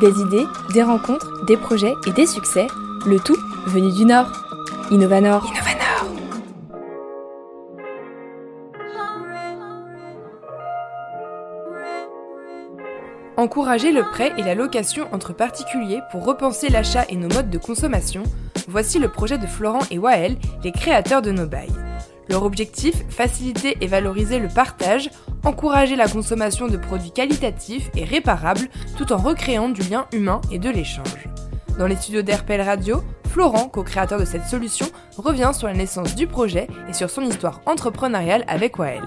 Des idées, des rencontres, des projets et des succès, le tout venu du Nord. Innovanor. Innovanor. Encourager le prêt et la location entre particuliers pour repenser l'achat et nos modes de consommation, voici le projet de Florent et Wael, les créateurs de nos bails. Leur objectif, faciliter et valoriser le partage, encourager la consommation de produits qualitatifs et réparables tout en recréant du lien humain et de l'échange. Dans les studios d'RPL Radio, Florent, co-créateur de cette solution, revient sur la naissance du projet et sur son histoire entrepreneuriale avec Wael.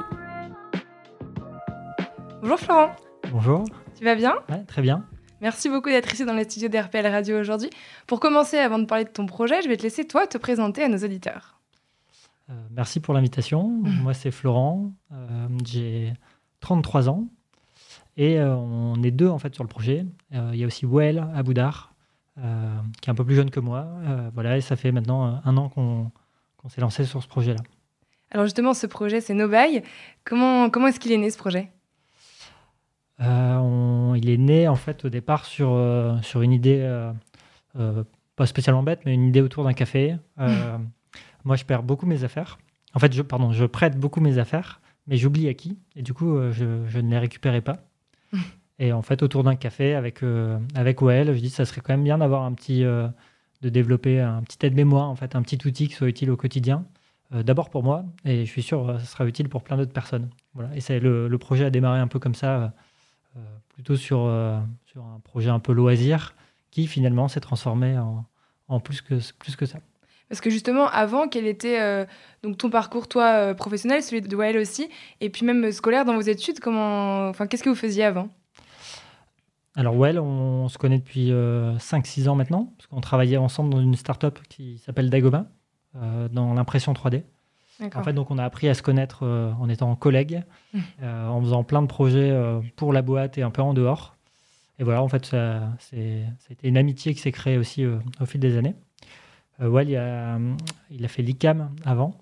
Bonjour Florent. Bonjour. Tu vas bien? Ouais, très bien. Merci beaucoup d'être ici dans les studios d'RPL Radio aujourd'hui. Pour commencer, avant de parler de ton projet, je vais te laisser toi te présenter à nos auditeurs. Euh, merci pour l'invitation. Moi, c'est Florent. Euh, J'ai 33 ans. Et euh, on est deux, en fait, sur le projet. Il y a aussi Well Aboudar, qui est un peu plus jeune que moi. Voilà, et ça fait maintenant un an qu'on s'est lancé sur ce projet-là. Alors justement, ce projet, c'est Nobail. Comment, comment est-ce qu'il est né, ce projet? Euh, on- il est né, en fait, au départ sur, euh, sur une idée, euh, pas spécialement bête, mais une idée autour d'un café. Moi, je perds beaucoup mes affaires. En fait, je, pardon, je prête beaucoup mes affaires, mais j'oublie à qui. Et du coup, euh, je, je ne les récupérais pas. Et en fait, autour d'un café avec, euh, avec OL, je dis que ça serait quand même bien d'avoir un petit, euh, de développer un petit aide-mémoire, en fait, un petit outil qui soit utile au quotidien. Euh, D'abord pour moi, et je suis sûr que ça sera utile pour plein d'autres personnes. Voilà. Et c'est le, le projet a démarré un peu comme ça, plutôt sur, sur un projet un peu loisir, qui finalement s'est transformé en, en plus, que, plus que ça. Parce que justement, avant, quel était euh, donc ton parcours, toi, euh, professionnel, celui de Wael aussi, et puis même euh, scolaire dans vos études, comment, enfin, qu'est-ce que vous faisiez avant? Alors, Well, on, se connaît depuis 5-6 ans maintenant, parce qu'on travaillait ensemble dans une start-up qui s'appelle Dagoma, euh, dans l'impression 3D. D'accord. En fait, donc, on a appris à se connaître euh, en étant collègues, Mm. euh, en faisant plein de projets euh, pour la boîte et un peu en dehors. Et voilà, en fait, ça, c'est, ça a été une amitié qui s'est créée aussi euh, au fil des années. Euh, Well, il a, fait l'ICAM avant.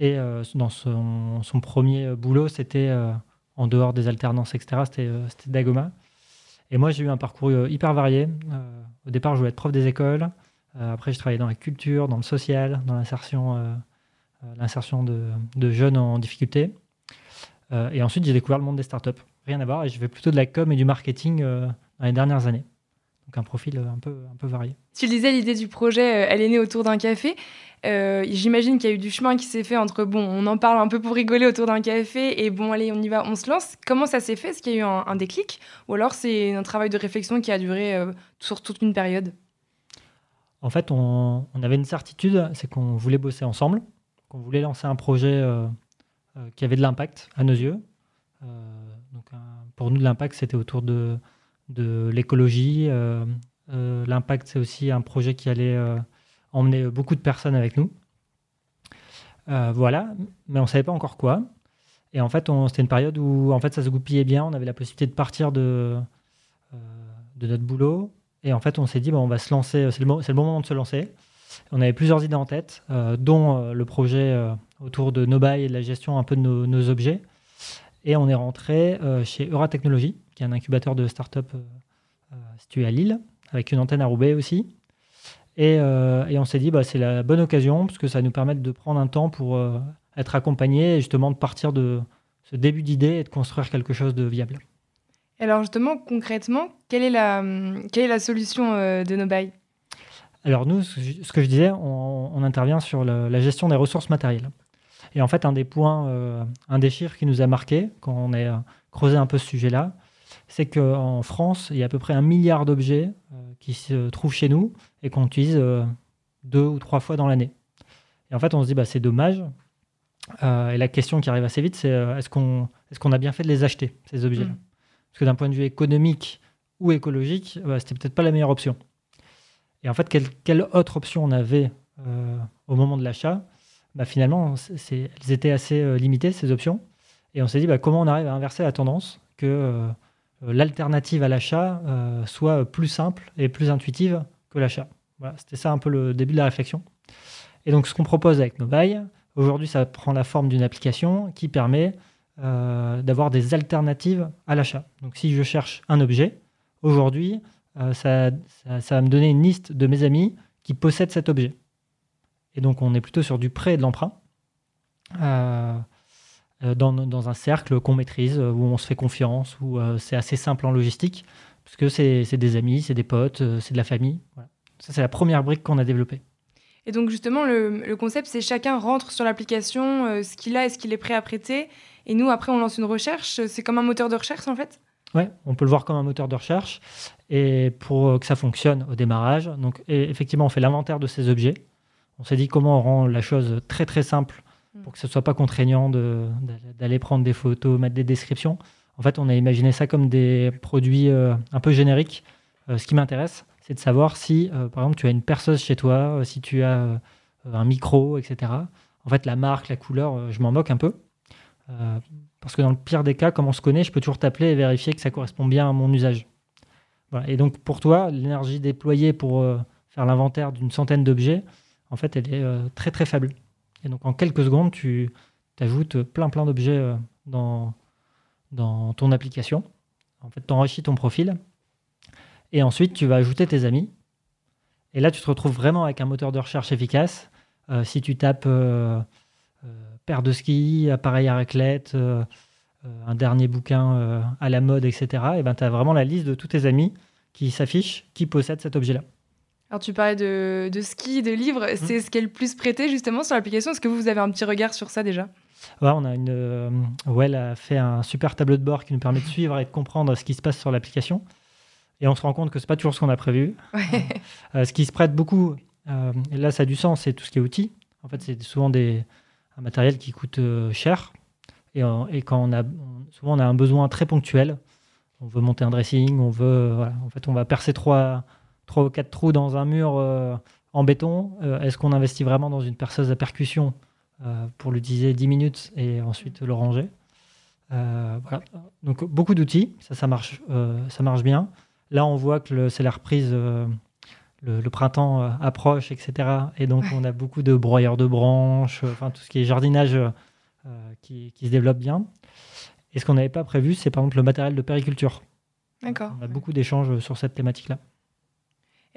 Et euh, dans son, premier boulot, c'était euh, en dehors des alternances, etc. C'était, euh, Dagoma. Et moi, j'ai eu un parcours euh, hyper varié. Euh, au départ, je voulais être prof des écoles. Euh, après, je travaillais dans la culture, dans le social, dans l'insertion, euh, euh, l'insertion de, jeunes en difficulté. Euh, et ensuite, j'ai découvert le monde des startups. Rien à voir. Et je fais plutôt de la com et du marketing euh, dans les dernières années. Donc, un profil euh, un peu, un peu varié. Tu le disais, l'idée du projet, euh, elle est née autour d'un café. Euh, J'imagine qu'il y a eu du chemin qui s'est fait entre, bon, on en parle un peu pour rigoler autour d'un café, et bon, allez, on y va, on se lance. Comment ça s'est fait? Est-ce qu'il y a eu un, un déclic? Ou alors c'est un travail de réflexion qui a duré euh, sur toute une période? En fait, on, on avait une certitude, c'est qu'on voulait bosser ensemble, qu'on voulait lancer un projet euh, qui avait de l'impact à nos yeux. Donc, un- pour nous, l'impact, c'était autour de, de l'écologie. euh, euh, l'impact, c'est aussi un projet qui allait euh, emmener beaucoup de personnes avec nous. Voilà, mais on ne savait pas encore quoi. Et en fait, c'était une période où en fait, ça se goupillait bien. On avait la possibilité de partir de, notre boulot. Et en fait, on s'est dit, bon, on va se lancer, c'est le, bon moment de se lancer. On avait plusieurs idées en tête, dont le projet autour de nos bails et de la gestion un peu de nos objets. Et on est rentré euh, chez Euratechnologie, qui est un incubateur de start-up euh, euh, situé à Lille, avec une antenne à Roubaix aussi. Et, et on s'est dit, bah, c'est la bonne occasion, parce que ça va nous permettre de prendre un temps pour être accompagnés et justement de partir de ce début d'idée et de construire quelque chose de viable. Alors justement, concrètement, quelle est la, quelle est la solution de nos bails? Alors nous, ce que je, disais, on, on intervient sur la gestion des ressources matérielles. Et en fait, un des points, euh, un des chiffres qui nous a marqué quand on a euh, creusé un peu ce sujet-là, c'est qu'en France, il y a à peu près un milliard d'objets euh, qui se trouvent chez nous et qu'on utilise deux ou trois fois dans l'année. Et en fait, on se dit, bah, c'est dommage. Euh, et la question qui arrive assez vite, c'est est-ce qu'on est qu'on a bien fait de les acheter, ces objets-là Mm. Parce que d'un point de vue économique ou écologique, bah, c'était peut-être pas la meilleure option. Et en fait, quelle, quelle autre option on avait euh, au moment de l'achat bah, Finalement, elles étaient assez euh, limitées, ces options. Et on s'est dit, bah, comment on arrive à inverser la tendance que euh, euh, l'alternative à l'achat soit plus simple et plus intuitive que l'achat Voilà, C'était ça un peu le début de la réflexion. Et donc, ce qu'on propose avec nos bails, aujourd'hui, ça prend la forme d'une application qui permet d'avoir des alternatives à l'achat. Donc, si je cherche un objet, aujourd'hui, ça, va me donner une liste de mes amis qui possèdent cet objet. Et donc, on est plutôt sur du prêt et de l'emprunt. Dans, dans, un cercle qu'on maîtrise, où on se fait confiance, où c'est assez simple en logistique, parce que c'est des amis, c'est des potes, c'est de la famille. Ça, c'est la première brique qu'on a développée. Et donc justement, le, concept, c'est chacun rentre sur l'application euh, ce qu'il a et ce qu'il est prêt à prêter. Et nous, après, on lance une recherche. C'est comme un moteur de recherche, en fait? Oui, on peut le voir comme un moteur de recherche. Et pour que ça fonctionne au démarrage, donc effectivement, on fait l'inventaire de ces objets. On s'est dit comment on rend la chose très très simple mm. pour que ce ne soit pas contraignant d'aller prendre des photos, mettre des descriptions. En fait, on a imaginé ça comme des produits euh, un peu génériques. Euh, ce qui m'intéresse, c'est de savoir si, euh, par exemple, tu as une perceuse chez toi, si tu as un micro, etc. En fait, la marque, la couleur, je m'en moque un peu. parce que dans le pire des cas, comme on se connaît, je peux toujours t'appeler et vérifier que ça correspond bien à mon usage. Et donc, pour toi, l'énergie déployée pour faire l'inventaire d'une centaine d'objets, en fait, elle est très très faible. Et donc, en quelques secondes, tu ajoutes plein plein d'objets dans, dans ton application. En fait, tu enrichis ton profil et ensuite, tu vas ajouter tes amis. Et là, tu te retrouves vraiment avec un moteur de recherche efficace. Euh, si tu tapes euh, euh, paire de ski, appareil à raclette, un dernier bouquin à la mode, etc., et ben, tu as vraiment la liste de tous tes amis qui s'affichent, qui possèdent cet objet-là. Alors tu parlais de, de ski, de livres, mmh. c'est ce qui est le plus prêté justement sur l'application. Est-ce que vous avez un petit regard sur ça déjà? Ouais, on a une, ouais, elle a fait un super tableau de bord qui nous permet de suivre et de comprendre ce qui se passe sur l'application. Et on se rend compte que c'est pas toujours ce qu'on a prévu. Euh, ce qui se prête beaucoup, euh, et là ça a du sens, c'est tout ce qui est outils. En fait, c'est souvent des, un matériel qui coûte euh, cher. Et, et, quand on a, souvent on a un besoin très ponctuel, on veut monter un dressing, on veut, voilà, en fait, on va percer trois, trois ou quatre trous dans un mur en béton. Est-ce qu'on investit vraiment dans une perceuse à percussion pour l'utiliser 10 minutes et ensuite le ranger? Voilà. Donc beaucoup d'outils, ça, ça marche, ça marche bien. Là, on voit que c'est la reprise, euh, le, printemps euh, approche, etc. Et donc, on a beaucoup de broyeurs de branches, euh, enfin, tout ce qui est jardinage qui, se développe bien. Et ce qu'on n'avait pas prévu, c'est par exemple le matériel de périculture. D'accord. On a beaucoup d'échanges sur cette thématique-là.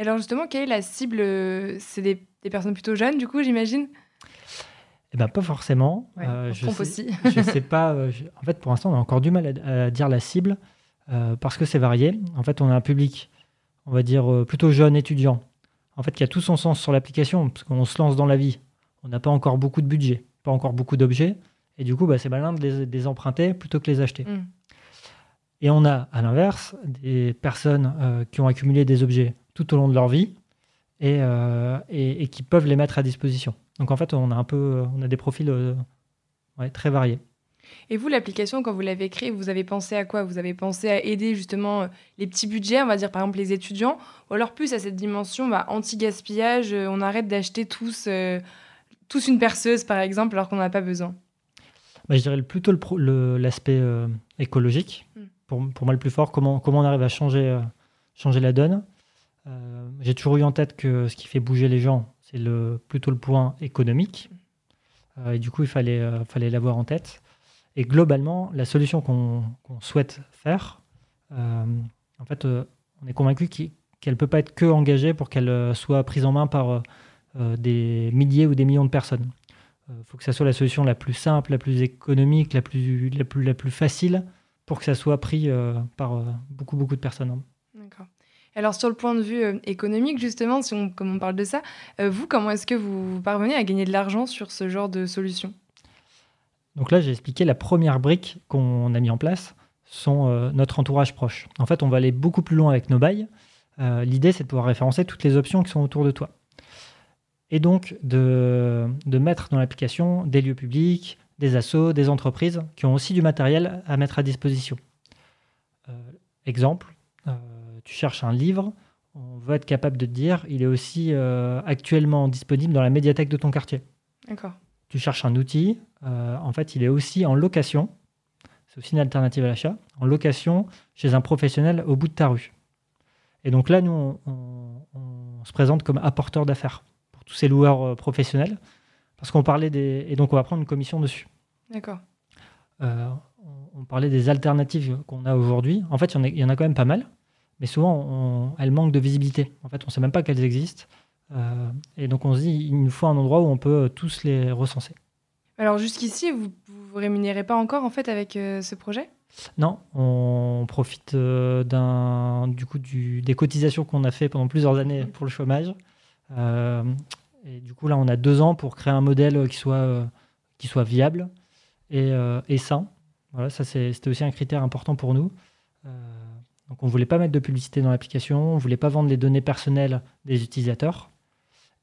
Et alors, justement, quelle est la cible C'est des, personnes plutôt jeunes, du coup, j'imagine? Eh ben, pas forcément. je sais, aussi. je sais pas. en fait, pour l'instant, on a encore du mal à dire la cible. Euh, parce que c'est varié. En fait, on a un public, on va dire, euh, plutôt jeune, étudiant, en fait, qui a tout son sens sur l'application, parce qu'on se lance dans la vie. On n'a pas encore beaucoup de budget, pas encore beaucoup d'objets, et du coup, bah, c'est malin de les, emprunter plutôt que les acheter. Mm. Et on a, à l'inverse, des personnes euh, qui ont accumulé des objets tout au long de leur vie et, et, qui peuvent les mettre à disposition. Donc en fait, on a un peu, on a des profils très variés. Et vous, l'application, quand vous l'avez créée, vous avez pensé à quoi? Vous avez pensé à aider justement euh, les petits budgets, on va dire par exemple les étudiants, ou alors plus à cette dimension bah, anti-gaspillage, euh, on arrête d'acheter tous, euh, tous une perceuse par exemple alors qu'on n'en a pas besoin? Bah, Je dirais plutôt l'aspect écologique. Hmm. Pour, pour, moi, le plus fort, comment, comment on arrive à changer, changer la donne. J'ai toujours eu en tête que ce qui fait bouger les gens, c'est le, plutôt le point économique. Hmm. et du coup, il fallait, fallait l'avoir en tête. Et globalement, la solution qu'on souhaite faire, euh, en fait, euh, on est convaincu qu'elle ne peut pas être que engagée pour qu'elle euh, soit prise en main par des milliers ou des millions de personnes. Il faut que ça soit la solution la plus simple, la plus économique, la plus, la plus, la plus facile pour que ça soit pris par beaucoup, beaucoup de personnes. Alors sur le point de vue économique, justement, comme on parle de ça, vous, comment est-ce que vous parvenez à gagner de l'argent sur ce genre de solution? Donc là, j'ai expliqué la première brique qu'on a mis en place, sont euh, notre entourage proche. En fait, on va aller beaucoup plus loin avec nos bails. Euh, l'idée, c'est de pouvoir référencer toutes les options qui sont autour de toi. Et donc, de, mettre dans l'application des lieux publics, des assos, des entreprises qui ont aussi du matériel à mettre à disposition. Euh, exemple, tu cherches un livre, on va être capable de te dire, il est aussi actuellement disponible dans la médiathèque de ton quartier. D'accord tu cherches un outil, euh, en fait, il est aussi en location. C'est aussi une alternative à l'achat, en location chez un professionnel au bout de ta rue. Et donc là, nous, on, se présente comme apporteur d'affaires pour tous ces loueurs euh, professionnels, parce qu'on parlait des. Et donc, on va prendre une commission dessus. D'accord. Euh, on parlait des alternatives qu'on a aujourd'hui. En fait, il y, en a, quand même pas mal, mais souvent, elles manquent de visibilité. En fait, on ne sait même pas qu'elles existent. et donc, on se dit, il nous faut un endroit où on peut tous les recenser. Alors, jusqu'ici, vous ne vous rémunérez pas encore, en fait, avec ce projet? Non, on profite d'un, du coup du, des cotisations qu'on a fait pendant plusieurs années pour le chômage. et du coup, là, on a deux ans pour créer un modèle qui soit, qui soit viable et, et sain. Voilà, ça c'était aussi un critère important pour nous. Euh, donc on ne voulait pas mettre de publicité dans l'application, on ne voulait pas vendre les données personnelles des utilisateurs.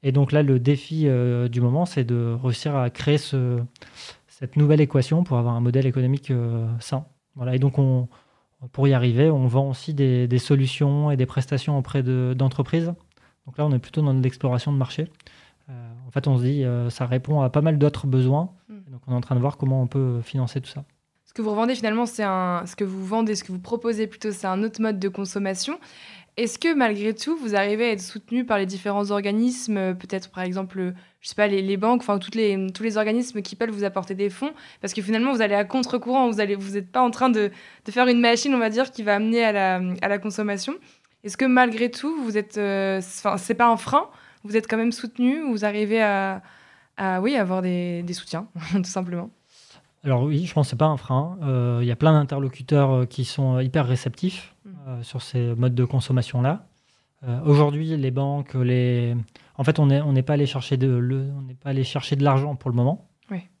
Et donc là, le défi euh, du moment, c'est de réussir à créer ce, cette nouvelle équation pour avoir un modèle économique euh, sain. Voilà, et donc on, pour y arriver, on vend aussi des, des solutions et des prestations auprès d'entreprises. donc là, on est plutôt dans l'exploration de marché. en fait, on se dit, ça répond à pas mal d'autres besoins. Mm. donc on est en train de voir comment on peut financer tout ça ce que vous revendez finalement, c'est un, ce que vous vendez, ce que vous proposez plutôt, c'est un autre mode de consommation. Est-ce que malgré tout, vous arrivez à être soutenu par les différents organismes, peut-être par exemple, je sais pas, les, banques, enfin toutes les, tous les organismes qui peuvent vous apporter des fonds, parce que finalement vous allez à contre-courant, vous allez, vous n'êtes pas en train de, de, faire une machine, on va dire, qui va amener à la, à la consommation. Est-ce que malgré tout, vous êtes, euh, enfin, c'est pas un frein, vous êtes quand même soutenu, vous arrivez à, à oui, avoir des, des soutiens, tout simplement. Alors oui, je pense que ce pas un frein. Euh, il y a plein d'interlocuteurs euh, qui sont euh, hyper réceptifs mm. sur ces modes de consommation-là. Aujourd'hui, les banques, les... en fait, on n'est on pas allé chercher de, le... on n'est pas allé chercher de l'argent pour le moment.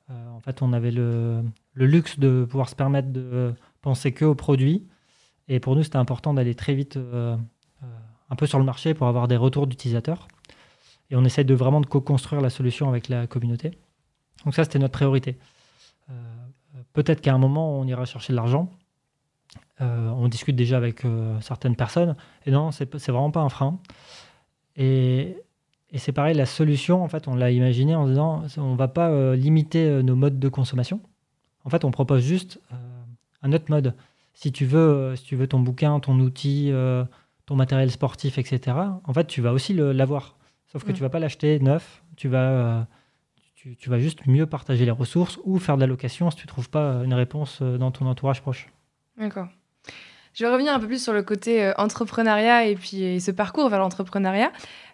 en fait, on avait le... le, luxe de pouvoir se permettre de penser que aux produits. Et pour nous, c'était important d'aller très vite un peu sur le marché pour avoir des retours d'utilisateurs. Et on essaie de vraiment de co-construire la solution avec la communauté. Donc ça, c'était notre priorité. Peut-être qu'à un moment, on ira chercher de l'argent. Euh, on discute déjà avec euh, certaines personnes. Et non, c'est vraiment pas un frein. Et, c'est pareil, la solution, en fait, on l'a imaginé en disant, on va pas euh, limiter nos modes de consommation. En fait, on propose juste un autre mode. Si tu veux, si tu veux ton bouquin, ton outil, ton matériel sportif, etc. En fait, tu vas aussi l'avoir. Sauf que tu mm. tu vas pas l'acheter neuf. Tu vas tu, vas juste mieux partager les ressources ou faire de la location si tu ne trouves pas une réponse euh, dans ton entourage proche. D'accord. Je vais revenir un peu plus sur le côté euh, entrepreneuriat et puis ce parcours vers l'entrepreneuriat.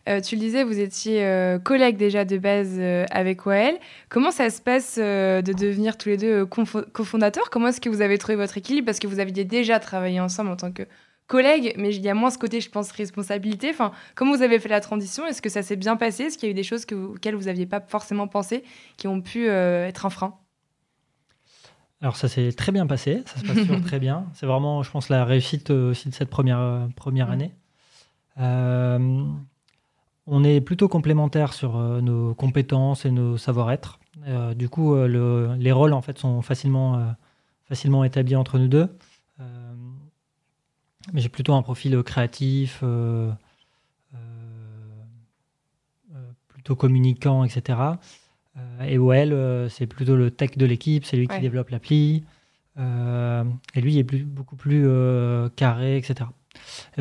Euh, tu le disais, vous étiez collègues déjà de base avec OAL. Comment ça se passe de devenir tous les deux cofondateurs? Comment est-ce que vous avez trouvé votre équilibre? Parce que vous aviez déjà travaillé ensemble en tant que collègue, mais il y a moins ce côté, je pense, responsabilité. Enfin, comment vous avez fait la transition? Est-ce que ça s'est bien passé? Est-ce qu'il y a eu des choses que auxquelles vous n'aviez pas forcément pensé qui ont pu euh, être un frein? Alors ça s'est très bien passé, ça se passe toujours très bien. C'est vraiment, je pense, la réussite euh, aussi de cette première, euh, première année. on est plutôt complémentaires sur nos compétences et nos savoir-être. du coup, les rôles en fait sont facilement, facilement établis entre nous deux. Mais j'ai plutôt un profil créatif, euh, euh, euh, plutôt communicant, etc. et OL, c'est plutôt le tech de l'équipe, c'est lui qui développe l'appli. et lui, il est beaucoup plus carré, etc.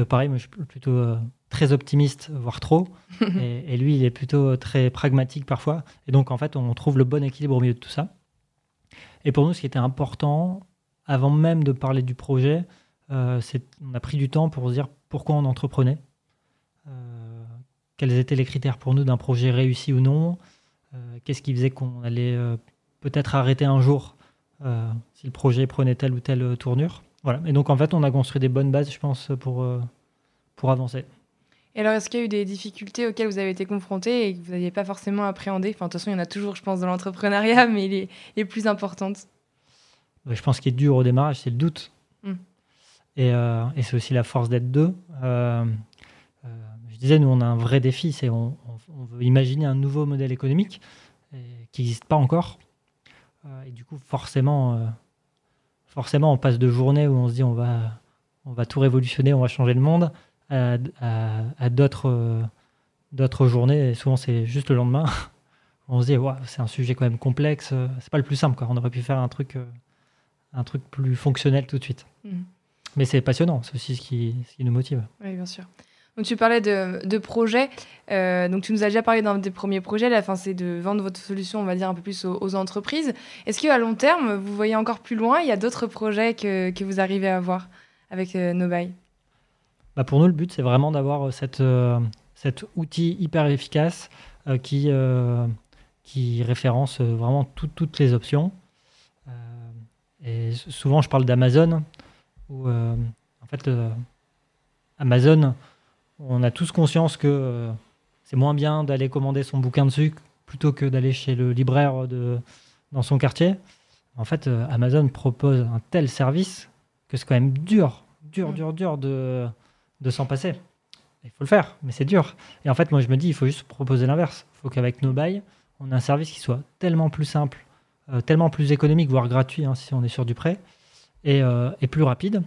pareil, moi, je suis plutôt très optimiste, voire trop. et, et, lui, il est plutôt très pragmatique parfois. Et donc, en fait, on trouve le bon équilibre au milieu de tout ça. Et pour nous, ce qui était important, avant même de parler du projet, euh, on a pris du temps pour se dire pourquoi on entreprenait, euh, quels étaient les critères pour nous d'un projet réussi ou non, euh, qu'est-ce qui faisait qu'on allait peut-être arrêter un jour si le projet prenait telle ou telle tournure. Voilà. Et donc en fait, on a construit des bonnes bases, je pense, pour, pour avancer. Et alors, est-ce qu'il y a eu des difficultés auxquelles vous avez été confrontés et que vous n'aviez pas forcément appréhendé? Enfin, de toute façon, il y en a toujours, je pense, dans l'entrepreneuriat, mais les, les plus importantes. Je pense qu'il est dur au démarrage, c'est le doute. Euh, et, c'est aussi la force d'être deux. Euh, euh, je disais, nous, on a un vrai défi, c'est on, veut imaginer un nouveau modèle économique qui n'existe pas encore. et du coup, forcément, forcément, on passe de journées où on se dit on va, on va tout révolutionner, on va changer le monde, à, d'autres, d'autres journées, et souvent c'est juste le lendemain. on se dit c'est un sujet quand même complexe, c'est pas le plus simple. Quoi. On aurait pu faire un truc, un truc plus fonctionnel tout de suite. Mmh. Mais c'est passionnant, c'est aussi ce qui, nous motive. Oui, bien sûr. Donc tu parlais de, de projets, euh, donc tu nous as déjà parlé d'un des premiers projets, la fin c'est de vendre votre solution, on va dire un peu plus aux, entreprises. Est-ce qu'à long terme, vous voyez encore plus loin, il y a d'autres projets que, que vous arrivez à avoir avec euh, bah, Pour nous, le but, c'est vraiment d'avoir cette, cet outil hyper efficace qui, qui référence vraiment toutes les options. et souvent, je parle d'Amazon, où en fait, Amazon, on a tous conscience que c'est moins bien d'aller commander son bouquin de sucre plutôt que d'aller chez le libraire de, dans son quartier. En fait, euh, Amazon propose un tel service que c'est quand même dur, dur, mm. dur, dur de, de s'en passer. Il faut le faire, mais c'est dur. Et en fait, moi, je me dis, il faut juste proposer l'inverse. Il faut qu'avec nos bails, on ait un service qui soit tellement plus simple, euh, tellement plus économique, voire gratuit, hein, si on est sur du prêt, euh, et plus rapide.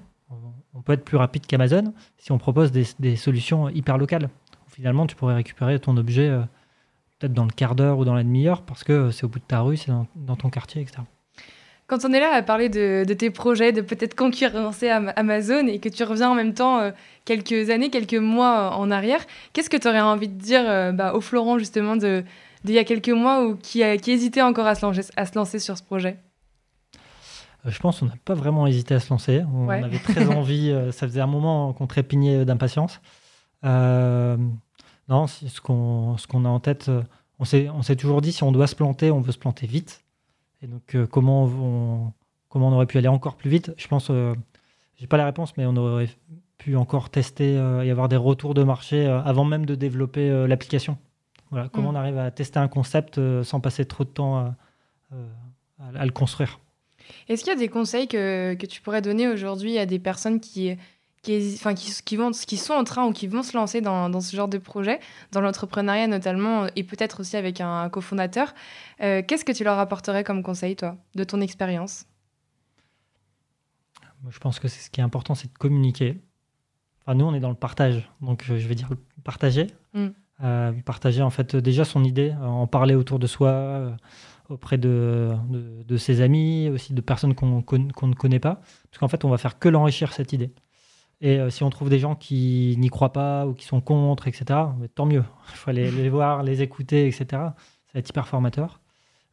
On peut être plus rapide qu'Amazon si on propose des, solutions hyper locales. Finalement, tu pourrais récupérer ton objet peut-être dans le quart d'heure ou dans la demi-heure parce que c'est au bout de ta rue, c'est dans ton quartier, etc. Quand on est là à parler de, tes projets, de peut-être concurrencer Amazon et que tu reviens en même temps euh, quelques années, quelques mois en arrière, qu'est-ce que tu aurais envie de dire euh, bah, au Florent justement d'il y a quelques mois ou qui, hésitait encore à se, lancer, sur ce projet? euh, je pense qu'on n'a pas vraiment hésité à se lancer. On avait très envie. ça faisait un moment qu'on trépignait d'impatience. non, ce qu'on ce qu'on a en tête, on s'est toujours dit si on doit se planter, on veut se planter vite. Et donc, euh, comment, on, comment on aurait pu aller encore plus vite? Je pense, euh, j'ai pas la réponse, mais on aurait pu encore tester euh, et avoir des retours de marché avant même de développer l'application. Voilà, comment mm. on arrive à tester un concept sans passer trop de temps à, à le construire. Est-ce qu'il y a des conseils que, que tu pourrais donner aujourd'hui à des personnes qui qui, enfin, qui, qui, vont, qui sont en train ou qui vont se lancer dans, dans ce genre de projet, dans l'entrepreneuriat notamment, et peut-être aussi avec un, cofondateur. Euh, qu'est-ce que tu leur apporterais comme conseil, toi, de ton expérience? Je pense que c'est ce qui est important, c'est de communiquer. Enfin, nous, on est dans le partage, donc euh, je vais dire partager. Mm. Euh, partager en fait déjà son idée, en parler autour de soi, auprès de, de, de, ses amis, aussi de personnes qu'on ne connaît pas. Parce qu'en fait, on va faire que l'enrichir cette idée. Et euh, si on trouve des gens qui n'y croient pas ou qui sont contre, etc., tant mieux. Il faut aller les voir, les écouter, etc. Ça va être hyper formateur.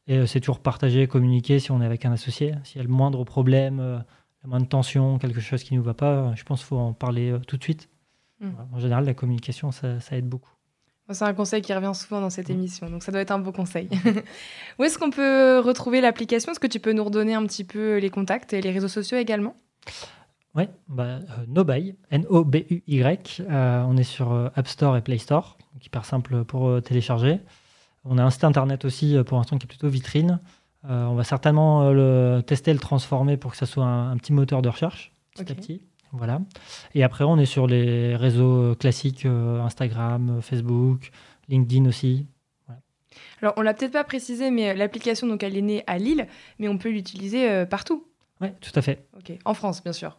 Et euh, c'est toujours partager, communiquer si on est avec un associé. S'il y a le moindre problème, euh, la moindre tension, quelque chose qui ne nous va pas, je pense qu'il faut en parler tout de suite. Hmm. En général, la communication, ça, aide beaucoup. C'est un conseil qui revient souvent dans cette hmm. émission, donc ça doit être un beau conseil. Où est-ce qu'on peut retrouver l'application? Est-ce que tu peux nous redonner un petit peu les contacts et les réseaux sociaux également? Oui, bah, euh, Nobuy, N-O-B-U-Y. Euh, on est sur euh, App Store et Play Store, donc hyper simple pour télécharger. On a un site internet aussi pour l'instant qui est plutôt vitrine. on va certainement le tester, le transformer pour que ça soit un, petit moteur de recherche, petit à petit. Voilà. Et après, on est sur les réseaux classiques Instagram, Facebook, LinkedIn aussi. Alors, on l'a peut-être pas précisé, mais l'application, donc, elle est née à Lille, mais on peut l'utiliser partout. Oui, tout à fait. Ok, en France, bien sûr.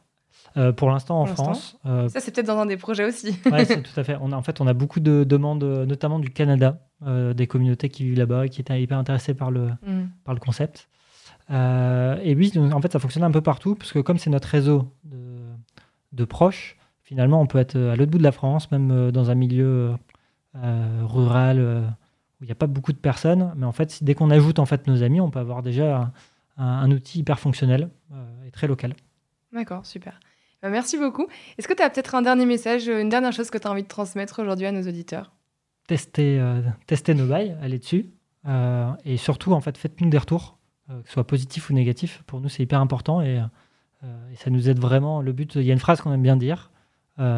Euh, pour l'instant en France. Euh, ça, c'est peut-être dans un des projets aussi. oui, tout à fait. On a, en fait, on a beaucoup de demandes, notamment du Canada, euh, des communautés qui vivent là-bas et qui étaient hyper intéressées par le, mm. par le concept. et oui, en fait, ça fonctionne un peu partout, parce que comme c'est notre réseau de, de, proches, finalement, on peut être à l'autre bout de la France, même dans un milieu rural où il n'y a pas beaucoup de personnes. Mais en fait, dès qu'on ajoute en fait nos amis, on peut avoir déjà un, un outil hyper fonctionnel et très local. D'accord, super. Bah, merci beaucoup. Est-ce que tu as peut-être un dernier message, une dernière chose que tu as envie de transmettre aujourd'hui à nos auditeurs? Testez, euh, testez nos bails, allez dessus. Euh, et surtout, en fait, faites-nous des retours, euh, que ce soit positif ou négatif. Pour nous, c'est hyper important et, et, ça nous aide vraiment. Le but, il y a une phrase qu'on aime bien dire,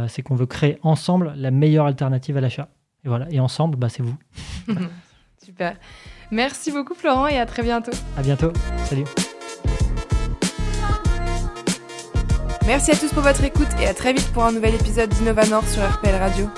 c'est qu'on veut créer ensemble la meilleure alternative à l'achat. Et voilà, et ensemble, bah, c'est vous. Super. Merci beaucoup Florent et à très bientôt. À bientôt. Salut. Merci à tous pour votre écoute et à très vite pour un nouvel épisode d'Innovanor sur RPL Radio.